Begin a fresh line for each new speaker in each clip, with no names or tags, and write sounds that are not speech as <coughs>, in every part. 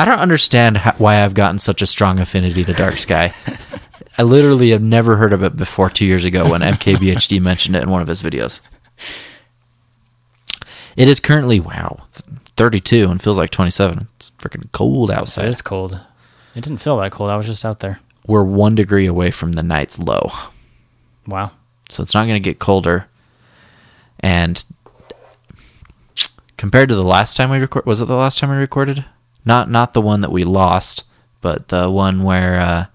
I don't understand how, why I've gotten such a strong affinity to Dark Sky. I literally have never heard of it before two years ago when MKBHD mentioned it in one of his videos. It is currently wow, 32 and feels like 27. It's freaking cold outside.
It is cold. It didn't feel that cold. I was just out there.
We're one degree away from the night's low,
Wow.
so it's not going to get colder. And compared to the last time we record, was it the last time we recorded? Not not the one that we lost, but the one where uh,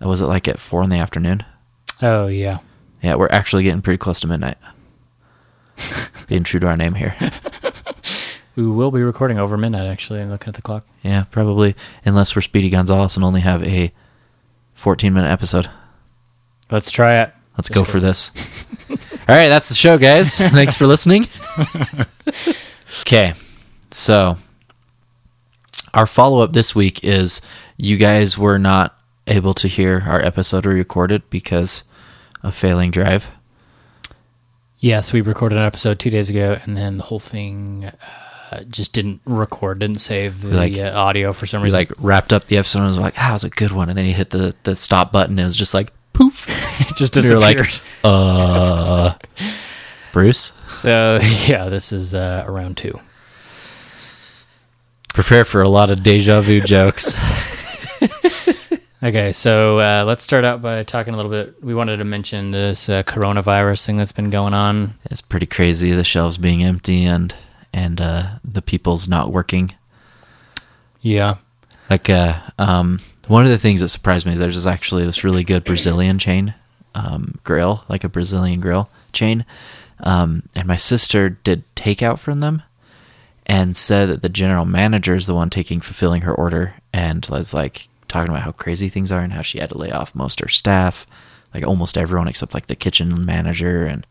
was it like at four in the afternoon?
Oh yeah.
Yeah, we're actually getting pretty close to midnight. <laughs> Being true to our name here.
We will be recording over midnight. Actually, I'm looking at the clock.
Yeah, probably. Unless we're Speedy Gonzalez and only have a 14 minute episode.
Let's try it.
Let's go for this. All right, that's the show, guys. <laughs> Thanks for listening. <laughs> okay, so our follow up this week is you guys were not able to hear our episode we recorded because of failing drive.
Yes, we recorded an episode two days ago, and then the whole thing uh, just didn't record, didn't save the
like-
uh, audio for some reason.
like wrapped up the episode and was like, "Ah, that was a good one," and then you hit the the stop button and it was just like poof. <laughs>
it just disappeared.
like, <laughs> uh, Bruce,
so <laughs> yeah, this is uh, around two.
Prepare for a lot of deja vu jokes. <laughs>
Okay, so uh, let's start out by talking a little bit. We wanted to mention this uh, coronavirus thing that's been going on.
It's pretty crazy. The shelves being empty and and uh, the people's not working.
Yeah,
Like uh, um, one of the things that surprised me, there's actually this really good Brazilian chain um, grill, like a Brazilian grill chain, um, and my sister did takeout from them, and said that the general manager is the one taking fulfilling her order, and was like talking about how crazy things are and how she had to lay off most of her staff, like almost everyone except like the kitchen manager and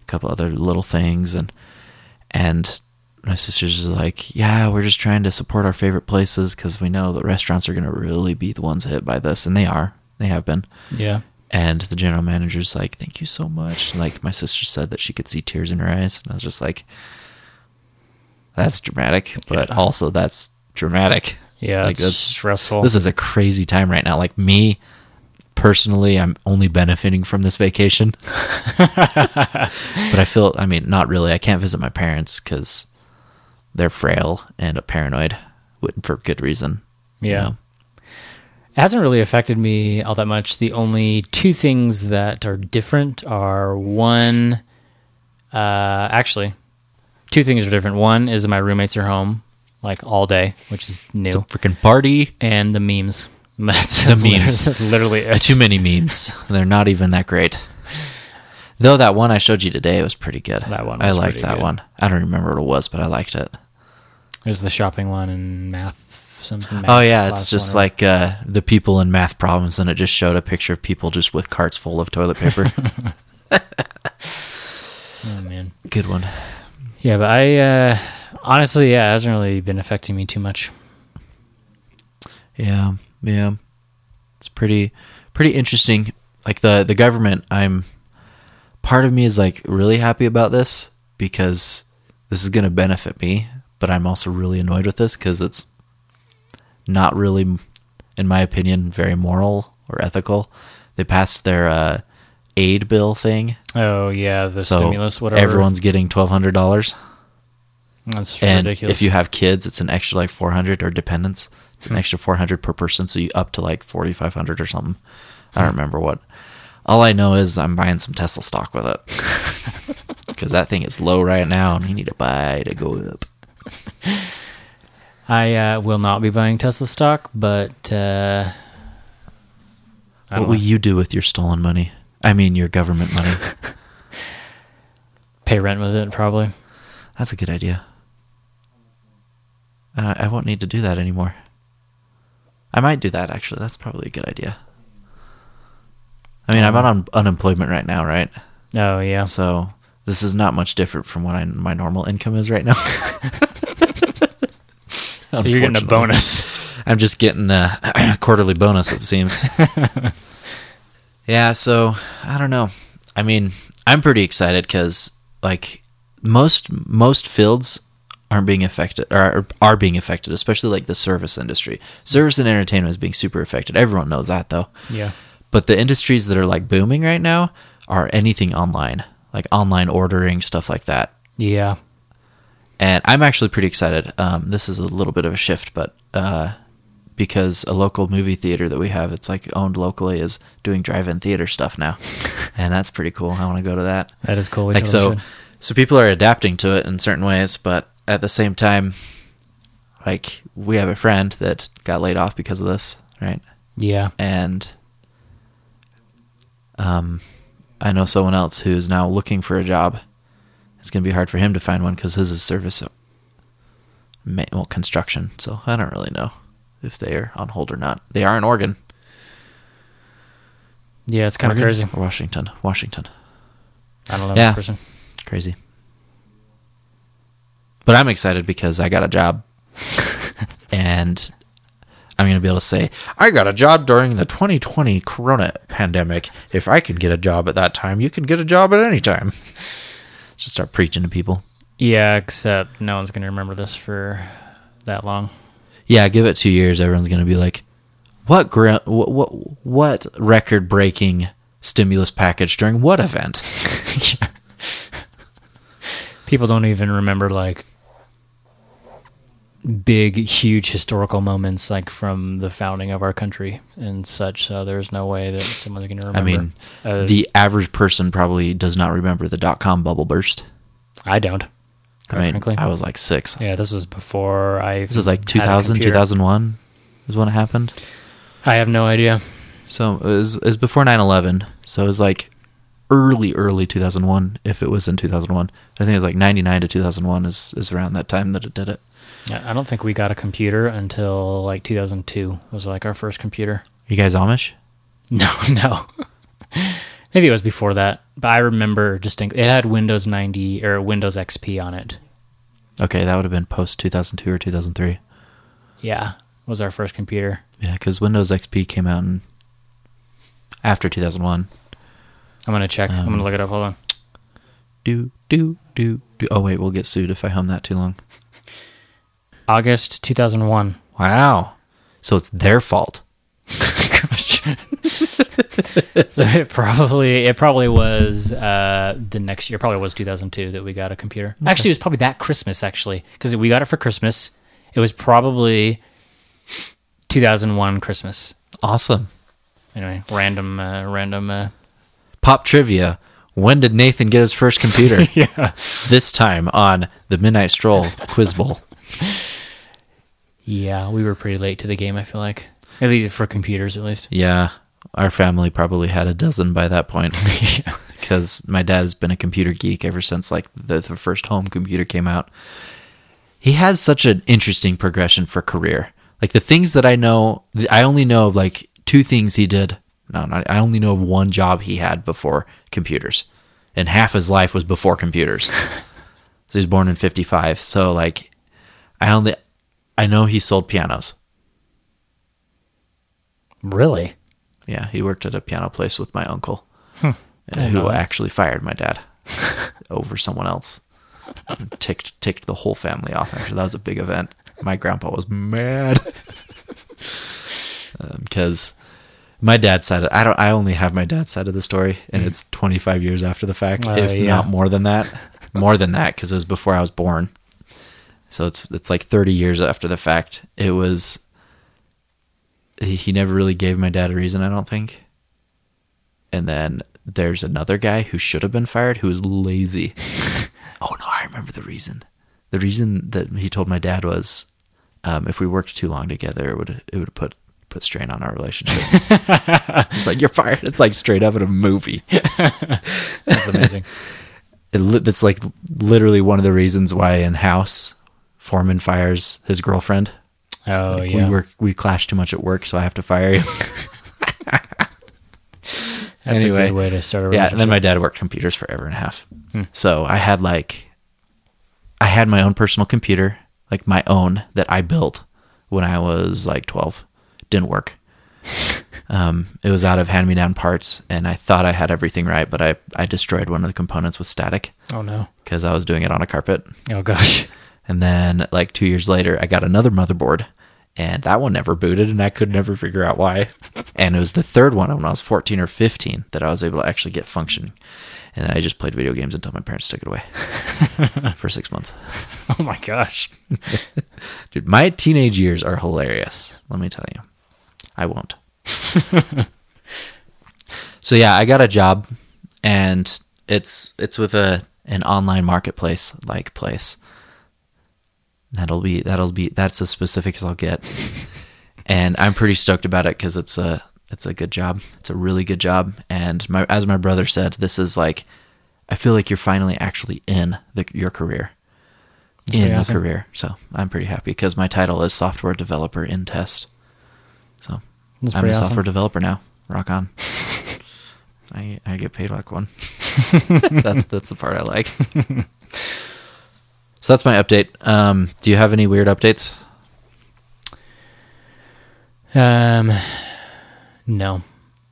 a couple other little things, and and my sister's just like, yeah, we're just trying to support our favorite places because we know the restaurants are going to really be the ones hit by this, and they are, they have been.
yeah.
And the general manager's like, thank you so much. And like my sister said that she could see tears in her eyes, and I was just like, that's dramatic, but
Yeah.
also that's dramatic.
Yeah,
Like,
it's
that's-
stressful.
This is a crazy time right now. Like me, personally, I'm only benefiting from this vacation. <laughs> but I feel, I mean, not really. I can't visit my parents because they're frail and a paranoid for good reason. you
Yeah.
know?
It hasn't really affected me all that much. The only two things that are different are one, uh, actually, two things are different. One is my roommates are home like all day, which is new,
Freaking party.
and the memes. <laughs> That's
The memes. <laughs>
literally it.
Too many memes. They're not even that great. Though that one I showed you today was pretty good.
That one
I liked that
good.
one. I don't remember what it was, but I liked it.
There's the shopping one and math something. math
Oh yeah, it's just
one
like uh, the people in math problems, and it just showed a picture of people just with carts full of toilet paper. <laughs>
oh man.
Good one.
Yeah, but I uh, honestly, yeah, it hasn't really been affecting me too much.
Yeah, yeah. It's pretty pretty interesting. Like the the government, I'm part of me is like really happy about this because this is going to benefit me, but I'm also really annoyed with this cuz it's not really in my opinion very moral or ethical. They passed their uh aid bill thing.
Oh yeah, the
So
stimulus, whatever.
everyone's getting $1200
That's
and
ridiculous.
if you have kids it's an extra like 400 or dependents. It's an extra 400 per person so you up to like 4500 or something. I don't remember what. All i know is i'm buying some tesla stock with it. <laughs> Because that thing is low right now and you need to buy to go up.
I uh, will not be buying Tesla stock, but uh,
what will
know.
you do with your stolen money i mean your government money.
Pay rent with it probably.
that's a good idea. I, I won't need to do that anymore. I might do that actually. That's probably a good idea. I mean i'm on uh-huh. un- unemployment right now right?
Oh yeah,
So this is not much different from what I, my normal income is right now. <laughs>
so you're getting a bonus.
I'm just getting a <clears throat> quarterly bonus, it seems. <laughs> yeah, so I don't know. I mean, I'm pretty excited because like most most fields aren't being affected or are being affected, especially like the service industry. Service and entertainment is being super affected. Everyone knows that though.
Yeah.
But the industries that are like booming right now are anything online, like online ordering, stuff like that.
Yeah.
And I'm actually pretty excited. Um, this is a little bit of a shift, but uh, because a local movie theater that we have, it's like owned locally, is doing drive-in theater stuff now, <laughs> and that's pretty cool. I want to go to that.
That is cool. We
like so, so people are adapting to it in certain ways, but at the same time, like we have a friend that got laid off because of this, right?
Yeah.
and um, I know someone else who's now looking for a job. It's going to be hard for him to find one because his is service, well, construction. So I don't really know if they are on hold or not. They are in Oregon,
Yeah, it's kind of crazy.
Washington, Washington.
I don't know
Yeah.
this person.
Crazy. But I'm excited because I got a job, <laughs> and I'm going to be able to say I got a job during the 2020 Corona pandemic. If I can get a job at that time, you can get a job at any time. Just start preaching to people.
Yeah, except no one's going to remember this for that long.
Yeah, give it two years. Everyone's going to be like, "What what what, what record breaking stimulus package during what event?" <laughs>
People don't even remember like big, huge historical moments like from the founding of our country and such. So there's no way that someone's going to remember.
I mean,
Uh,
the average person probably does not remember the dot com bubble burst.
I don't.
I mean. I was like six.
yeah, this was before I.
This was like
had
2000, 2001 is when it happened.
I have no idea.
So it was, it was before 9 11. So it was like early, early 2001, if it was in 2001. I think it was like 99 to 2001 is, is around that time that it did it.
Yeah, I don't think we got a computer until like 2002. It was like our first computer.
You guys Amish? <laughs>
No, no. <laughs> Maybe it was before that, but I remember distinctly. It had Windows 90 or Windows XP on it.
Okay, that would have been post 2002 or 2003.
Yeah, was our first computer.
Yeah, because Windows XP came out in, after 2001.
I'm gonna check. I'm
Um,
gonna look it up. Hold on.
Do, do, do, do. Oh, wait, we'll get sued if I hum that too long.
August 2001.
Wow. So it's their fault. <laughs> <laughs> <laughs>
so it probably it probably was uh, the next year. Probably was 2002 that we got a computer. Actually, it was probably that Christmas. Actually, because we got it for Christmas. It was probably 2001 Christmas.
Awesome.
Anyway, random, uh, random. Uh,
Pop trivia. When did Nathan get his first computer? <laughs>
yeah,
this time on the Midnight Stroll Quiz Bowl. <laughs>
yeah, we were pretty late to the game. I feel like, at least for computers, at least.
Yeah, our family probably had a dozen by that point <laughs> because my dad has been a computer geek ever since like the, the first home computer came out. He has such an interesting progression for career. Like the things that I know, I only know of like two things he did. No, not, I only know of one job he had before computers, and half his life was before computers. <laughs> so he was born in '55. So like, I only, I know he sold pianos.
Really?
Yeah, he worked at a piano place with my uncle,
Hmm.
uh, who actually fired my dad <laughs> over someone else. And ticked ticked the whole family off. Actually, that was a big event. My grandpa was mad <laughs> because my dad's side. Of, I don't. I only have my dad's side of the story, and it's 25 years after the fact,
Uh,
if
yeah.
not more than that. More than that, because it was before I was born. So it's it's like 30 years after the fact. It was. He, never really gave my dad a reason. I don't think. And then there's another guy who should have been fired who was lazy. <laughs> oh no, I remember the reason. The reason that he told my dad was, um, if we worked too long together, it would it would put put strain on our relationship. <laughs> it's like you're fired. It's like straight up in a movie. <laughs>
That's amazing.
It, that's like literally one of the reasons why in House, Foreman fires his girlfriend.
Oh
Like,
yeah.
we work we clash too much at work, so I have to fire you. <laughs>
That's
anyway.
a good way to start a
yeah, and then my dad worked computers forever and a half.
Hmm.
So I had like, I had my own personal computer, like my own that I built when I was like 12. Didn't work. <laughs> um, it was out of hand me down parts, and I thought I had everything right, but I, I destroyed one of the components with static
Oh no.
because I was doing it on a carpet.
Oh gosh.
And then like two years later, I got another motherboard, and that one never booted, and I could never figure out why. <laughs> And it was the third one when I was 14 or 15 that I was able to actually get functioning. And then I just played video games until my parents took it away <laughs> for six months.
Oh my gosh. <laughs>
Dude, my teenage years are hilarious. Let me tell you. I won't. so yeah, I got a job and it's it's with a an online marketplace like place. That'll be that'll be that's as specific as I'll get. And I'm pretty stoked about it cuz it's a it's a good job. It's a really good job and my as my brother said, this is like I feel like you're finally actually in the, your career in
pretty
the
awesome.
career. So I'm pretty happy because my title is software developer in test. So
That's
I'm a
awesome.
software developer now. Rock on. <laughs> I I get paid like one. <laughs> <laughs> that's that's the part I like. So that's my update. Um, do you have any weird updates?
Um, no,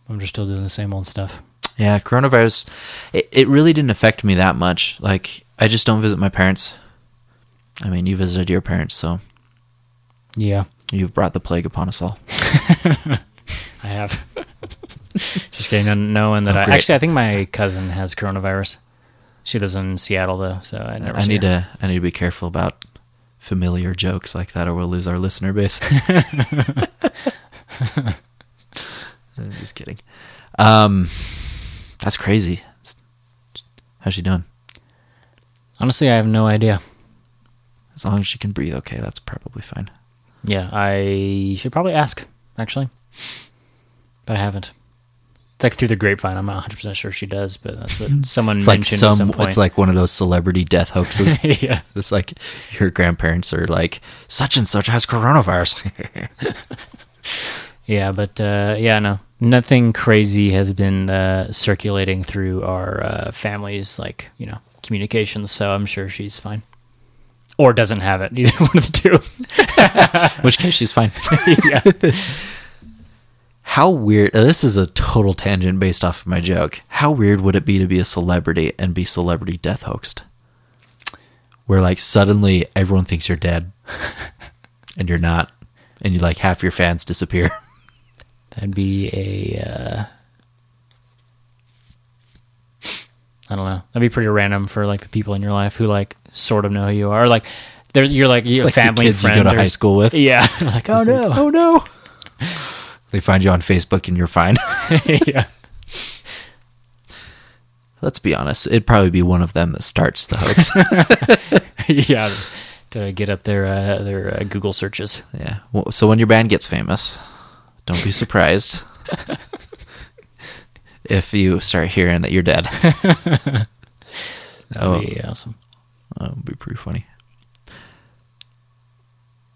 I'm just still doing the same old stuff.
Yeah, coronavirus. It, it really didn't affect me that much. Like I just don't visit my parents. I mean, you visited your parents, so
Yeah,
you've brought the plague upon us all. <laughs>
I have. <laughs> just kidding. Knowing that
Oh,
I actually, I think my cousin has coronavirus. She lives in Seattle though, so I never.
I need
her.
to I need to be careful about familiar jokes like that, or we'll lose our listener base. <laughs> <laughs> I'm just kidding. Um, that's crazy. How's she doing?
Honestly, I have no idea.
As long as she can breathe, okay, that's probably fine.
Yeah, I should probably ask actually, but I haven't. It's like through the grapevine. I'm not 100 percent sure she does, but that's what <laughs> someone
It's like
mentioned
some.
at some point.
It's like one of those celebrity death hoaxes. <laughs>
yeah,
it's like your grandparents are like such and such has coronavirus. <laughs>
yeah, but uh, yeah, no, nothing crazy has been uh, circulating through our uh, families, like you know, communications. So I'm sure she's fine, or doesn't have it. Either one of the two.
Which case, she's fine.
yeah,
How weird! uh, This is a total tangent based off of my joke. How weird would it be to be a celebrity and be celebrity death hoaxed? Where like suddenly everyone thinks you're dead, <laughs> and you're not, and you like half your fans disappear. <laughs>
that'd be a. Uh, I don't know. That'd be pretty random for like the people in your life who like sort of know who you are. Like, they're you're like you're
like the
family
kids
friend.
you go to
or-
high school with.
Yeah. <laughs> like, oh no.
like, oh no! They find you on Facebook and you're fine. <laughs>
yeah.
Let's be honest. It'd probably be one of them that starts the hoax. <laughs>
yeah. To get up their uh, their uh, Google searches.
yeah. Well, so when your band gets famous, don't be surprised <laughs> if you start hearing that you're dead.
That'd
Oh.
be awesome.
That would be pretty funny.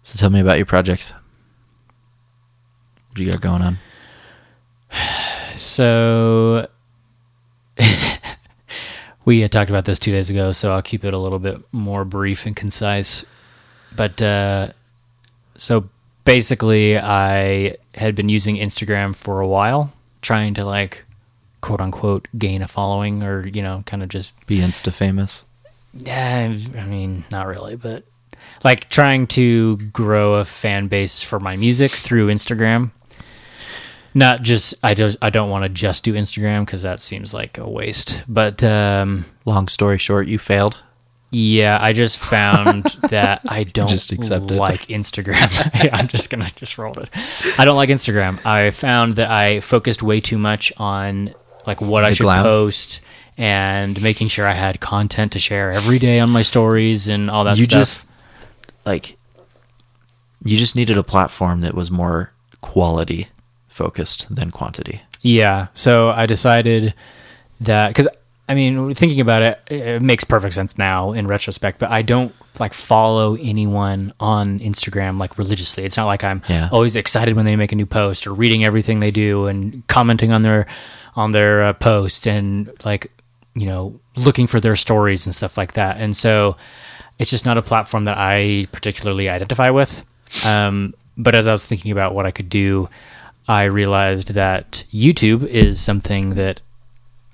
So tell me about your projects. What do you got going on?
So <laughs> we had talked about this two days ago, so I'll keep it a little bit more brief and concise. But uh, so basically, I had been using Instagram for a while, trying to like quote unquote gain a following, or you know, kind of just
Be insta famous.
yeah, I mean, not really, but like trying to grow a fan base for my music through Instagram. Not just I just I don't want to just do Instagram because that seems like a waste. But um,
Long story short, you failed.
yeah, I just found <laughs> that I don't
Just accept it.
like Instagram. <laughs> yeah, I'm just gonna just roll it. I don't like Instagram. I found that I focused way too much on like what I should
glam.
post and making sure I had content to share every day on my stories and all that
you
stuff.
just like you just needed a platform that was more quality focused than quantity.
Yeah. So I decided that because I mean, thinking about it, it makes perfect sense now in retrospect. But I don't like follow anyone on Instagram like religiously. It's not like I'm
Yeah.
always excited when they make a new post or reading everything they do and commenting on their on their uh, post and like you know looking for their stories and stuff like that. And so it's just not a platform that I particularly identify with. Um, but as I was thinking about what I could do, I realized that YouTube is something that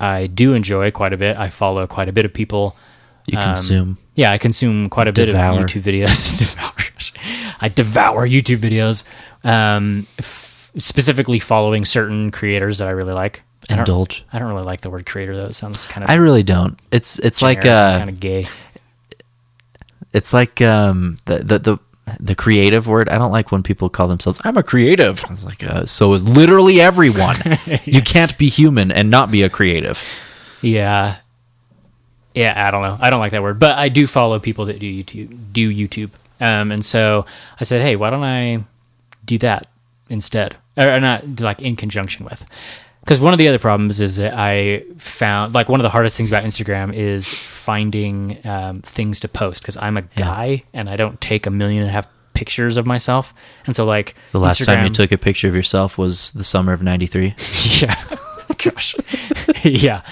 I do enjoy quite a bit. I follow quite a bit of people.
You
Um,
consume.
yeah, I consume quite a bit
Devour.
of YouTube videos. <laughs> I devour YouTube videos, um, f- specifically following certain creators that I really like. I
Indulge.
I don't really like the word creator though. It sounds kind of
I really don't. It's it's like uh,
kind of gay.
it's like um the the the the creative word. I don't like when people call themselves I'm a creative. It's like uh, so is literally everyone. <laughs> You can't be human and not be a creative.
Yeah. Yeah, I don't know. I don't like that word, but I do follow people that do YouTube. Do YouTube, um, and so I said, "Hey, why don't I do that instead, or, or not like in conjunction with?" Because one of the other problems is that I found like one of the hardest things about Instagram is finding um, things to post because I'm a guy and I don't take a million and a half pictures of myself, and so like
The last time you took a picture of yourself was the summer of '93. <laughs>
yeah. <laughs> Gosh. <laughs> yeah.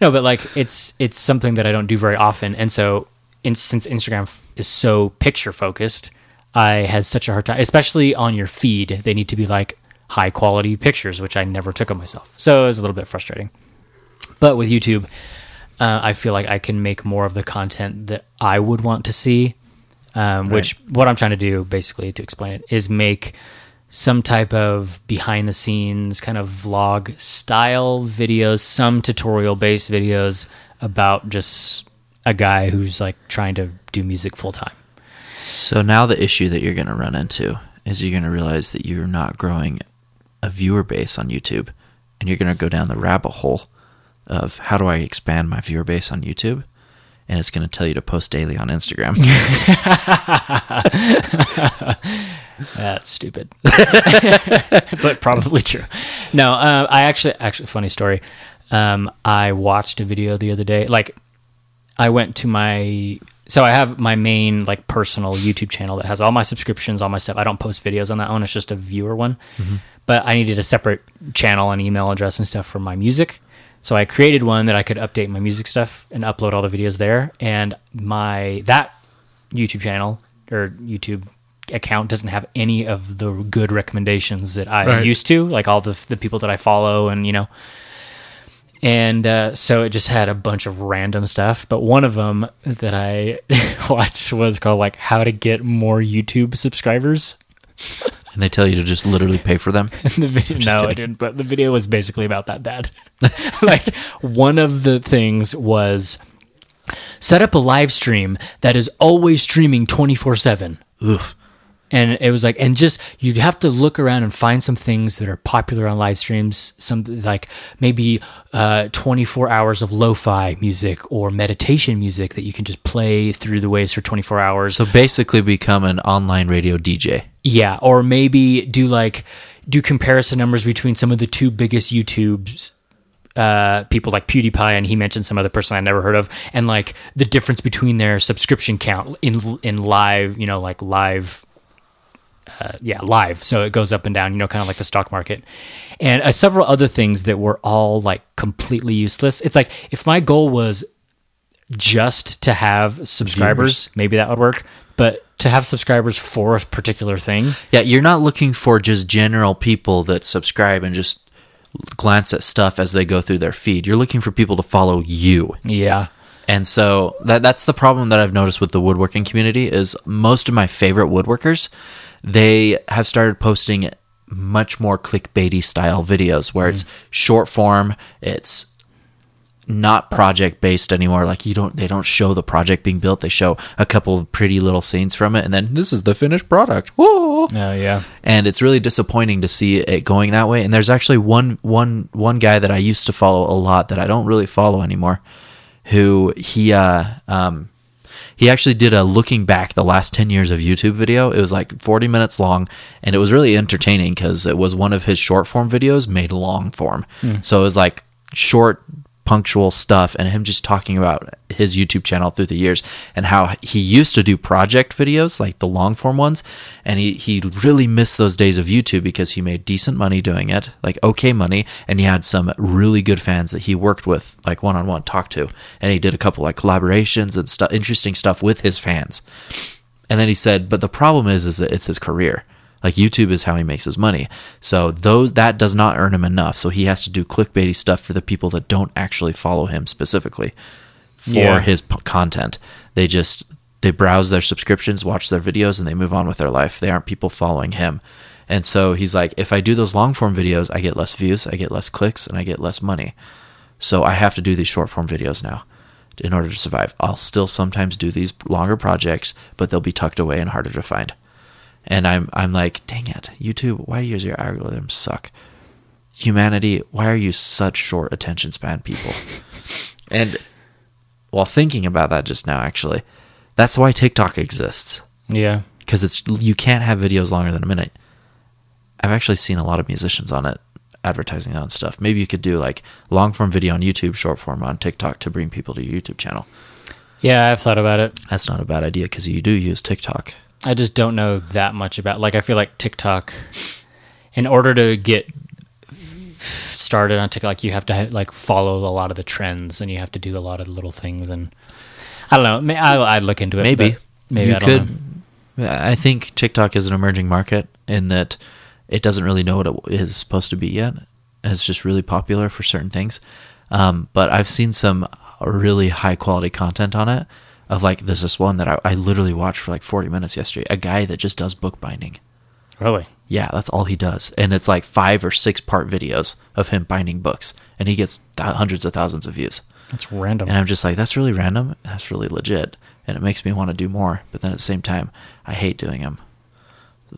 No, but like it's it's something that I don't do very often, and so in, since Instagram f- is so picture focused, I had such a hard time, especially on your feed. They need to be like high quality pictures, which I never took of myself. So it was a little bit frustrating. But with YouTube, uh, I feel like I can make more of the content that I would want to see. Um, Which what I'm trying to do, basically, to explain it, is make some type of behind the scenes kind of vlog style videos, some tutorial based videos about just a guy who's like trying to do music full time.
So now the issue that you're going to run into is you're going to realize that you're not growing a viewer base on YouTube, and you're going to go down the rabbit hole of how do I expand my viewer base on YouTube, and it's going to tell you to post daily on Instagram. <laughs>
That's stupid, <laughs> but probably true. No, uh, I actually, actually, funny story. Um, I watched a video the other day. Like, I went to my, so I have my main like personal YouTube channel that has all my subscriptions, all my stuff. I don't post videos on that one. It's just a viewer one. But I needed a separate channel and email address and stuff for my music. So I created one that I could update my music stuff and upload all the videos there. And my that YouTube channel or YouTube account doesn't have any of the good recommendations that I
Right.
used to, like all the the people that I follow and you know. And uh, so it just had a bunch of random stuff, but one of them that I <laughs> watched was called like "How to Get More YouTube Subscribers."
And they tell you to just literally pay for them. <laughs>
And the video, <laughs> no, I didn't. But the video was basically about that bad. <laughs> like one of the things was set up a live stream that is always streaming twenty four seven.
Oof.
And it was like, and just you'd have to look around and find some things that are popular on live streams. Some like maybe uh, 24 hours of lo-fi music or meditation music that you can just play through the waves for 24 hours.
So basically, become an online radio DJ.
Yeah, or maybe do like do comparison numbers between some of the two biggest YouTubes uh, people like PewDiePie and he mentioned some other person I never heard of, and like the difference between their subscription count in in live, you know, like live. Uh, yeah, live. So it goes up and down, you know, kind of like the stock market, and uh, several other things that were all like completely useless. It's like if my goal was just to have subscribers, maybe that would work. But to have subscribers for a particular thing,
Yeah, you're not looking for just general people that subscribe and just glance at stuff as they go through their feed. You're looking for people to follow you.
yeah,
And so that that's the problem that I've noticed with the woodworking community is most of my favorite woodworkers, they have started posting much more clickbaity style videos where it's mm-hmm. short form, it's not project based anymore. Like you don't they don't show the project being built. They show a couple of pretty little scenes from it and then this is the finished product. Whoa
oh yeah,
and it's really disappointing to see it going that way. And there's actually one one one guy that I used to follow a lot that I don't really follow anymore, who he uh um he actually did a looking back the last 10 years of YouTube video. It was like 40 minutes long and it was really entertaining because it was one of his short form videos made long form. So it was like short punctual stuff and him just talking about his YouTube channel through the years and how he used to do project videos like the long form ones and he he really missed those days of YouTube because he made decent money doing it like okay money and he had some really good fans that he worked with like one on one talk to and he did a couple like collaborations and stuff interesting stuff with his fans and then he said, but the problem is, is that it's his career. Like YouTube is how he makes his money. So those that does not earn him enough. So he has to do clickbaity stuff for the people that don't actually follow him specifically. for
Yeah.
his p- content. They just they browse their subscriptions, watch their videos, and they move on with their life. They aren't people following him. And so he's like, if I do those long form videos, I get less views, I get less clicks, and I get less money. So I have to do these short form videos now in order to survive. I'll still sometimes do these longer projects, but they'll be tucked away and harder to find. And I'm I'm like, dang it, YouTube, why does your algorithm suck? Humanity, why are you such short attention span people? <laughs> and while thinking about that just now, actually, that's why TikTok exists
Yeah.
because it's you can't have videos longer than a minute. I've actually seen a lot of musicians on it advertising on stuff. Maybe you could do like long form video on YouTube, short form on TikTok to bring people to your YouTube channel.
Yeah, I've thought about it.
That's not a bad idea because you do use TikTok.
I just don't know that much about. Like, I feel like TikTok, in order to get started on TikTok, like you have to like follow a lot of the trends, and you have to do a lot of little things. And I don't know. I, I'd look into it.
Maybe.
maybe
you
I don't
could.
know.
I think TikTok is an emerging market in that it doesn't really know what it is supposed to be yet. It's just really popular for certain things. Um, but I've seen some really high quality content on it. Of like, there's this one that I, I literally watched for like 40 minutes yesterday. A guy that just does bookbinding.
Really?
Yeah, that's all he does. And it's like five or six part videos of him binding books. And he gets th- hundreds of thousands of views.
That's random.
And I'm just like, that's really random. That's really legit. And it makes me want to do more. But then at the same time, I hate doing them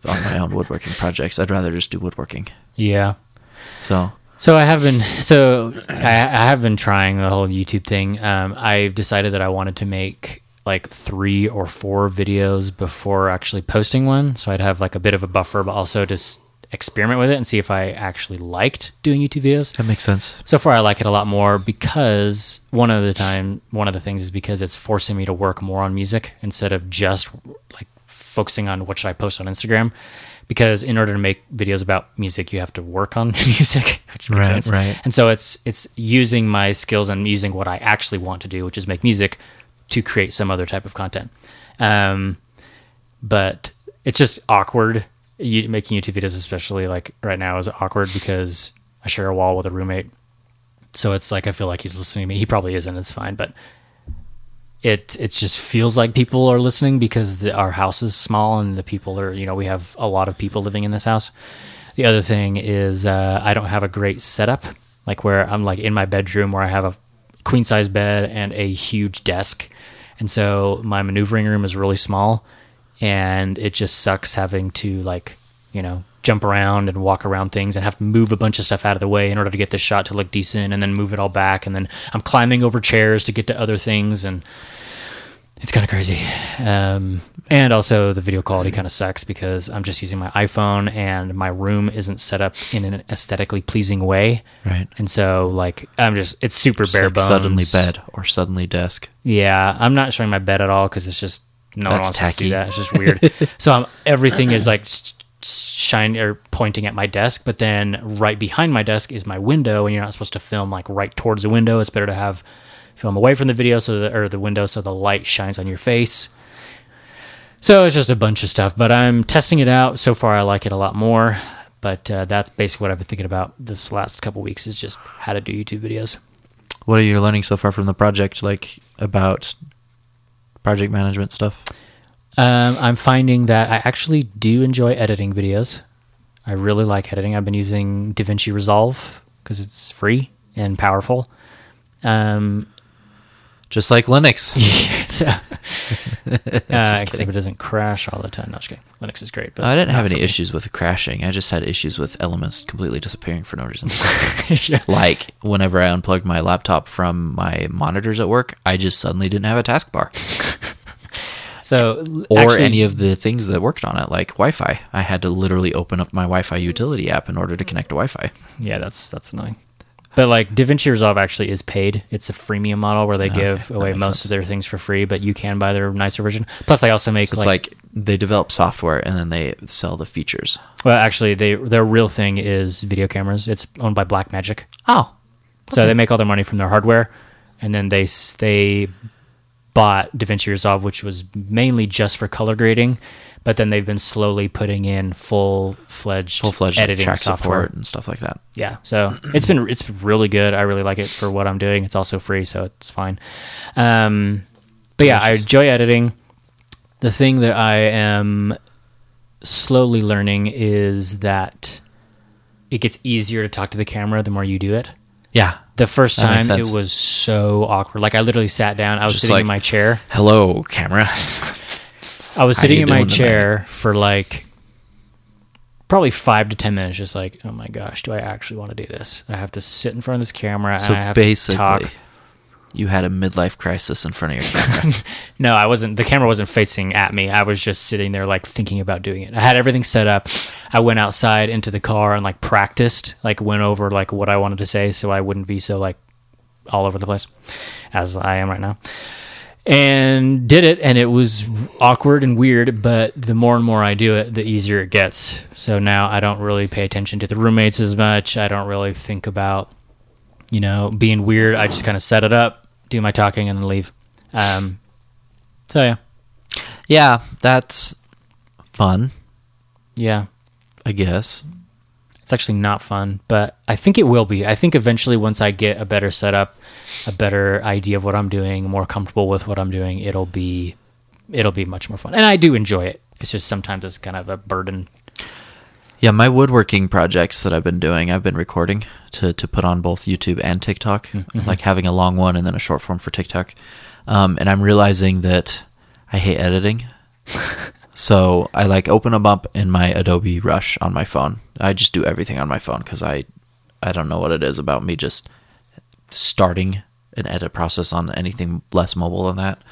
on my own woodworking projects. I'd rather just do woodworking.
yeah.
So,
So I have been so I, I have been trying the whole YouTube thing. Um, I've decided that I wanted to make like three or four videos before actually posting one, so I'd have like a bit of a buffer, but also just experiment with it and see if I actually liked doing YouTube videos.
that makes sense.
So far, I like it a lot more because one of the time, one of the things is because it's forcing me to work more on music instead of just like focusing on what should I post on Instagram. Because in order to make videos about music, you have to work on <laughs> music, which makes
Right,
sense.
right.
And so it's it's using my skills and using what I actually want to do, which is make music, to create some other type of content. Um, but it's just awkward. You, making YouTube videos, especially like right now, is awkward because I share a wall with a roommate. So it's like I feel like he's listening to me. He probably isn't. It's fine, but it it just feels like people are listening because the, our house is small and the people are you know we have a lot of people living in this house. The other thing is uh, I don't have a great setup, like where I'm like in my bedroom where I have a queen size bed and a huge desk, and so my maneuvering room is really small, and it just sucks having to like you know jump around and walk around things and have to move a bunch of stuff out of the way in order to get this shot to look decent and then move it all back and then I'm climbing over chairs to get to other things and it's kind of crazy. Um, and also the video quality kind of sucks because I'm just using my iPhone and my room isn't set up in an aesthetically pleasing way.
Right.
And so like I'm just it's super
Just
bare
like
bones.
suddenly bed or suddenly desk.
Yeah, I'm not showing my bed at all because it's just no one
That's
wants to see that. It's just weird. <laughs> so I'm, everything is like s- s- shine or pointing at my desk, but then right behind my desk is my window, and you're not supposed to film like right towards the window. It's better to have film away from the video so the, or the window so the light shines on your face. So it's just a bunch of stuff, but I'm testing it out. So far, I like it a lot more. But uh, that's basically what I've been thinking about this last couple weeks is just how to do YouTube videos.
What are you learning so far from the project, like about project management stuff?
Um, I'm finding that I actually do enjoy editing videos. I really like editing. I've been using DaVinci Resolve because it's free and powerful. Um,
Just like Linux. <laughs>
so, <laughs> uh, except it doesn't crash all the time. No, just kidding. Linux is great, but
I didn't have any issues with crashing. I just had issues with elements completely disappearing for no reason. <laughs>
Yeah.
like whenever I unplugged my laptop from my monitors at work, I just suddenly didn't have a taskbar
So,
or
actually-
any of the things that worked on it, like Wi-Fi. I had to literally open up my Wi-Fi utility app in order to connect to Wi-Fi.
Yeah, that's that's annoying. But like DaVinci Resolve actually is paid. It's a freemium model where they
Okay,
give away most
sense.
of their things for free, but you can buy their nicer version. Plus, they also make
So it's like, they develop software and then they sell the features.
well, actually, they their real thing is video cameras. It's owned by Blackmagic.
Oh,
So they make all their money from their hardware, and then they they bought DaVinci Resolve, which was mainly just for color grading, but then they've been slowly putting in full fledged
Full fledged
editing
track
software.
support and stuff like that.
Yeah, so it's been it's really good. I really like it for what I'm doing. It's also free, so it's fine. Um, but yeah, I enjoy editing. The thing that I am slowly learning is that it gets easier to talk to the camera the more you do it.
Yeah.
The first time it was so awkward. Like I literally sat down. I was
Just
sitting in my chair.
Hello, camera. <laughs>
I was sitting in my
tonight?
chair for like probably five to ten minutes, just like, oh my gosh, do I actually want to do this? I have to sit in front of this camera
so
and I have
basically,
to talk.
you had a midlife crisis in front of your camera. <laughs>
No, I wasn't. The camera wasn't facing at me. I was just sitting there, like thinking about doing it. I had everything set up. I went outside into the car and like practiced, like went over like what I wanted to say, so I wouldn't be so like all over the place as I am right now. And did it, and it was awkward and weird. But the more and more I do it, the easier it gets. So now I don't really pay attention to the roommates as much. I don't really think about, you know, being weird. I just kind of set it up, do my talking, and then leave. Um, so yeah,
yeah, that's fun,
yeah,
I guess.
It's actually not fun, but I think it will be. I think eventually, once I get a better setup, a better idea of what I'm doing, more comfortable with what I'm doing, it'll be, it'll be much more fun. And I do enjoy it. It's just sometimes it's kind of a burden.
Yeah, my woodworking projects that I've been doing, I've been recording to, to put on both YouTube and TikTok, like having a long one and then a short form for TikTok. Um, and I'm realizing that I hate editing. <laughs> so I like open them up in my Adobe Rush on my phone. I just do everything on my phone because I, I don't know what it is about me just starting an edit process on anything less mobile than that.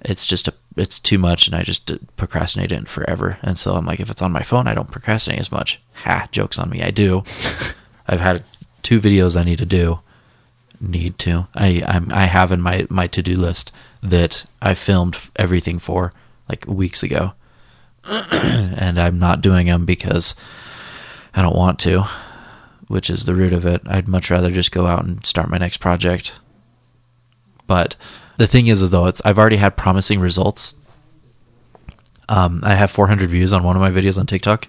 It's just a it's too much and i just procrastinate it forever. And so i'm like if it's on my phone i don't procrastinate as much. Ha jokes on me. I do. <laughs> I've had two videos i need to do. Need to. I I'm, i have in my my to-do list that i filmed everything for like weeks ago <clears throat> and i'm not doing them because i don't want to which is the root of it i'd much rather just go out and start my next project but the thing is, is though, it's I've already had promising results. Um, I have 400 views on one of my videos on TikTok,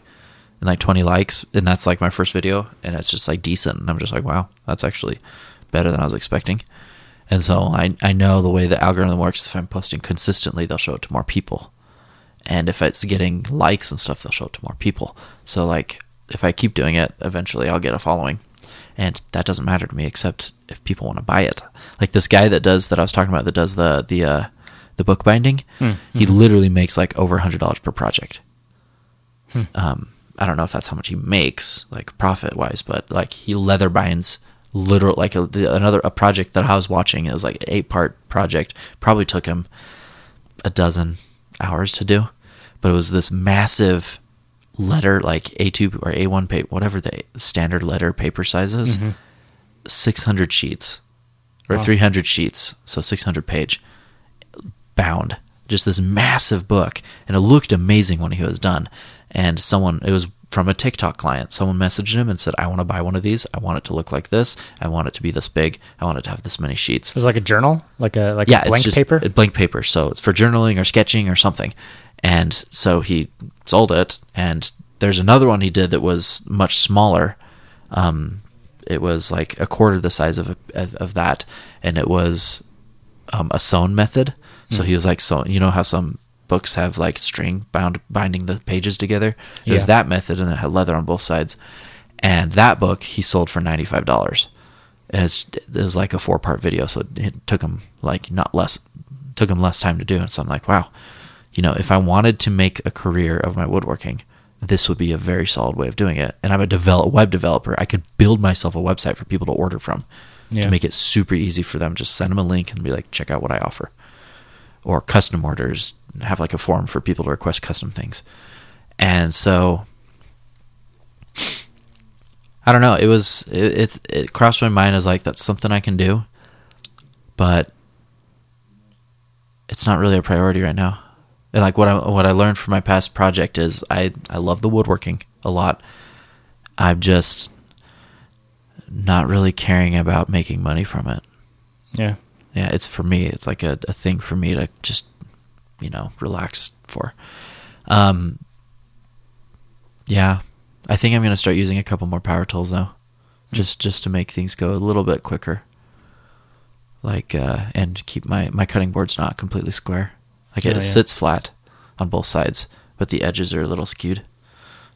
and like 20 likes, and that's like my first video, and it's just like decent, and I'm just like, wow, that's actually better than I was expecting. And so I I know the way the algorithm works. If I'm posting consistently, they'll show it to more people, and if it's getting likes and stuff, they'll show it to more people. So like if I keep doing it, eventually I'll get a following, and that doesn't matter to me except if people want to buy it. Like this guy that does that I was talking about that does the the uh, the book binding, he literally makes like over a hundred dollars per project. Um, I don't know if that's how much he makes, like profit wise, but like he leather binds literal like a, the, another a project that I was watching. It was like an eight part project. Probably took him a dozen hours to do, but it was this massive letter like A2 or A1 paper, whatever the standard letter paper size is, mm-hmm. 600 sheets or
Wow.
300 sheets, so 600 page bound. Just this massive book, and it looked amazing when he was done. And someone, it was from a TikTok client. Someone messaged him and said, "I want to buy one of these. I want it to look like this. I want it to be this big. I want it to have this many sheets."
It was like a journal, like a like
yeah,
a blank
it's just
paper.
blank paper. So it's for journaling or sketching or something. And so he sold it. And there's another one he did that was much smaller. Um, it was like a quarter the size of of, of that, and it was um, a sewn method. So he was like, so you know how some books have like string bound binding the pages together. It was that method, and it had leather on both sides. And that book he sold for ninety five dollars. And it's, it was like a four part video, so it took him like not less took him less time to do. And so I'm like, wow, you know, if I wanted to make a career of my woodworking, this would be a very solid way of doing it. And I'm a develop web developer. I could build myself a website for people to order from
Yeah.
to make it super easy for them. Just send them a link and be like, check out what I offer. Or custom orders, have like a forum for people to request custom things. And so I don't know. It was it, it it crossed my mind as like that's something I can do, but it's not really a priority right now. And like what I what I learned from my past project is I I love the woodworking a lot. I'm just not really caring about making money from it.
yeah.
Yeah, it's for me. It's like a, a thing for me to just, you know, relax for. Um, yeah, I think I'm gonna start using a couple more power tools though, just just to make things go a little bit quicker. Like uh, and keep my my cutting board's not completely square. Like it
Oh, yeah.
sits flat on both sides, but the edges are a little skewed.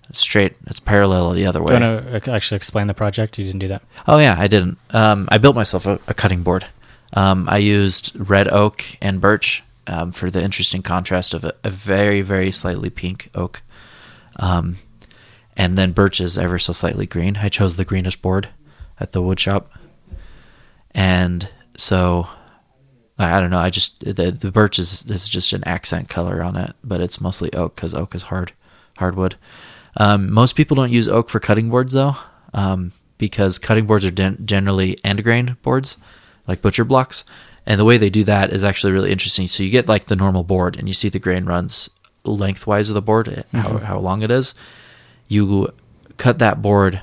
It's straight. It's parallel the other
Do
way.
you want to actually explain the project? You didn't do that.
Oh yeah, I didn't. Um, I built myself a, a cutting board. Um, I used red oak and birch um, for the interesting contrast of a, a very, very slightly pink oak, um, and then birch is ever so slightly green. I chose the greenish board at the wood shop, and so I don't know. I just the the birch is is just an accent color on it, but it's mostly oak because oak is hard hardwood. Um, most people don't use oak for cutting boards though, um, because cutting boards are gen- generally end grain boards, like butcher blocks, and the way they do that is actually really interesting. So you get like the normal board, and you see the grain runs lengthwise of the board, eh, how mm-hmm. how long it is. You cut that board.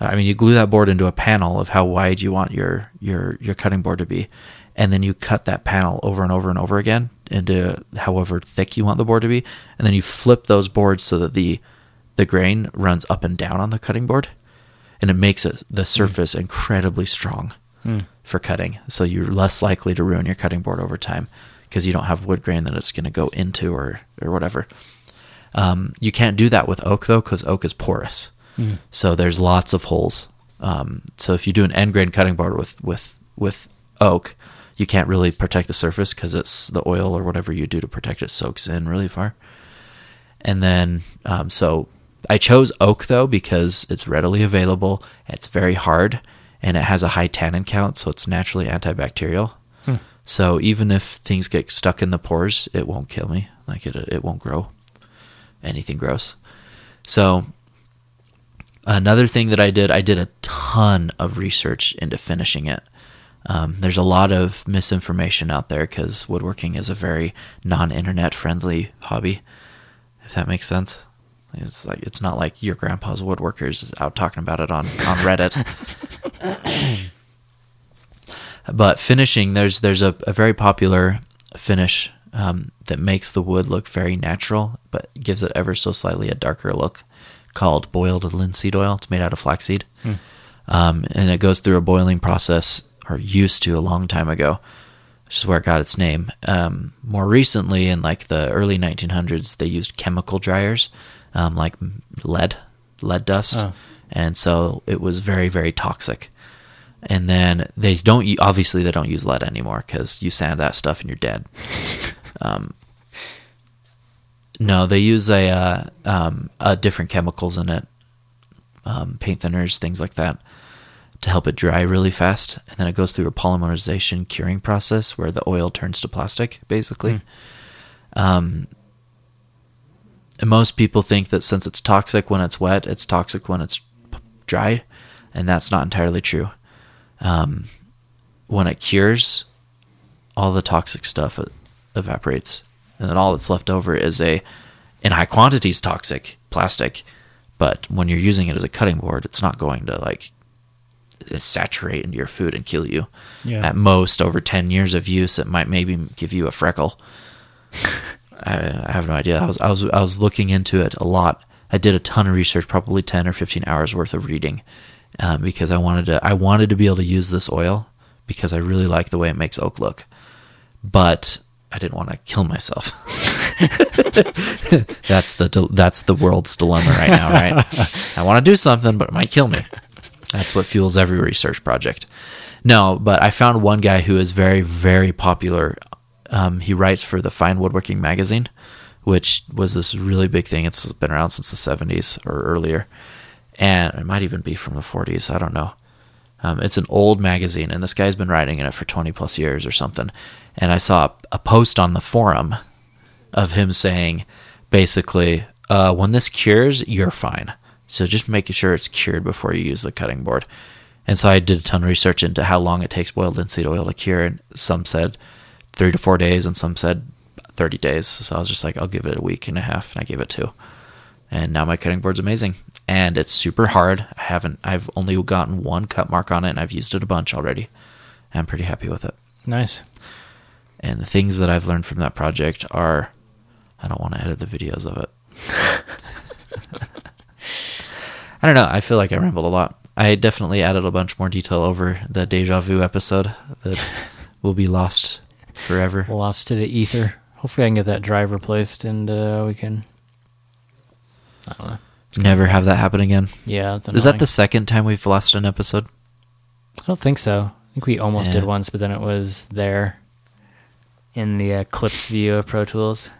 Uh, I mean, you glue that board into a panel of how wide you want your your your cutting board to be, and then you cut that panel over and over and over again into however thick you want the board to be, and then you flip those boards so that the the grain runs up and down on the cutting board, and it makes it the mm. surface incredibly strong for cutting. So you're less likely to ruin your cutting board over time because you don't have wood grain that it's going to go into or or whatever. Um, you can't do that with oak though because oak is porous, so there's lots of holes. Um, so if you do an end grain cutting board with with with oak, you can't really protect the surface because it's the oil or whatever you do to protect it soaks in really far. And then um, so I chose oak though because it's readily available, it's very hard, and it has a high tannin count, so it's naturally antibacterial. So even if things get stuck in the pores, it won't kill me. Like it, it won't grow anything gross. So another thing that I did, I did a ton of research into finishing it. Um, there's a lot of misinformation out there because woodworking is a very non-internet friendly hobby. If that makes sense, it's like it's not like your grandpa's woodworkers is out talking about it on on Reddit. <laughs> <coughs> but finishing, there's there's a, a very popular finish um, that makes the wood look very natural, but gives it ever so slightly a darker look, called boiled linseed oil. It's made out of flaxseed, um, and it goes through a boiling process, or used to a long time ago, which is where it got its name. Um, more recently, in like the early 1900s, they used chemical dryers, um, like lead, lead dust,
Oh.
And so it was very very toxic. And then they don't obviously they don't use lead anymore because you sand that stuff and you're dead. <laughs> um, no, they use a uh, um, uh, different chemicals in it, um, paint thinners, things like that, to help it dry really fast. And then it goes through a polymerization curing process where the oil turns to plastic, basically. Um, and most people think that since it's toxic when it's wet, it's toxic when it's dry, and that's not entirely true. Um, when it cures, all the toxic stuff evaporates, and then all that's left over is a, in high quantities, toxic plastic. But when you're using it as a cutting board, it's not going to like saturate into your food and kill you.
Yeah.
At most, over ten years of use, it might maybe give you a freckle. <laughs> I, I have no idea. I was I was I was looking into it a lot. I did a ton of research, probably ten or fifteen hours worth of reading, um, because I wanted to I wanted to be able to use this oil because I really like the way it makes oak look, but I didn't want to kill myself. <laughs> that's the that's the world's dilemma right now, right? I want to do something, but it might kill me. That's what fuels every research project. No, but I found one guy who is very, very popular. Um, he writes for the Fine Woodworking magazine, which was this really big thing. It's been around since the 70s or earlier. And it might even be from the 40s. I don't know. Um, it's an old magazine, and this guy's been writing in it for 20 plus years or something. And I saw a post on the forum of him saying, basically, uh, when this cures, you're fine. So just making sure it's cured before you use the cutting board. And so I did a ton of research into how long it takes boiled linseed oil to cure, and some said three to four days, and some said 30 days. So I was just like, I'll give it a week and a half, and I gave it two. And now my cutting board's amazing, and it's super hard. I haven't, I've only gotten one cut mark on it, and I've used it a bunch already. I'm pretty happy with it.
Nice.
And the things that I've learned from that project are I don't want to edit the videos of it. <laughs> I don't know. I feel like I rambled a lot. I definitely added a bunch more detail over the deja vu episode that <laughs> will be lost forever.
Lost to the ether. Hopefully, I can get that drive replaced, and uh, we can. I don't know.
Never have that happen again.
Yeah,
Is that the second time we've lost an episode?
I don't think so. I think we almost
Yeah.
did once, but then it was there in the uh, clips view of Pro Tools,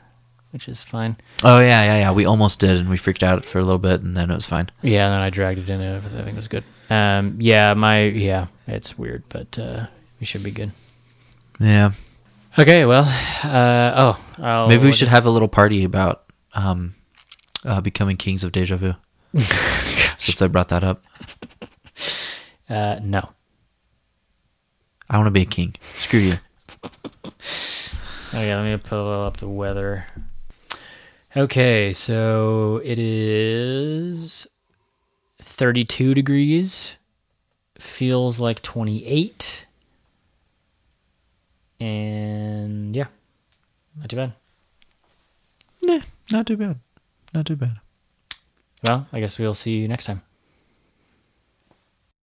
which is fine.
Oh yeah, yeah, yeah. We almost did, and we freaked out for a little bit, and then it was fine.
Yeah, and then I dragged it in, and everything was good. Um, yeah, my yeah, it's weird, but uh, we should be good.
Yeah.
Okay, well, uh, oh, I'll,
Maybe we should have a little party about um, uh, becoming kings of deja vu. <laughs> Since I brought that up,
Uh, no.
I want to be a king. Screw you.
Okay, let me pull up the weather. Okay, so it is 32 degrees. Feels like 28. And yeah, not too bad.
Yeah, not too bad. Not too bad.
Well, I guess we'll see you next time.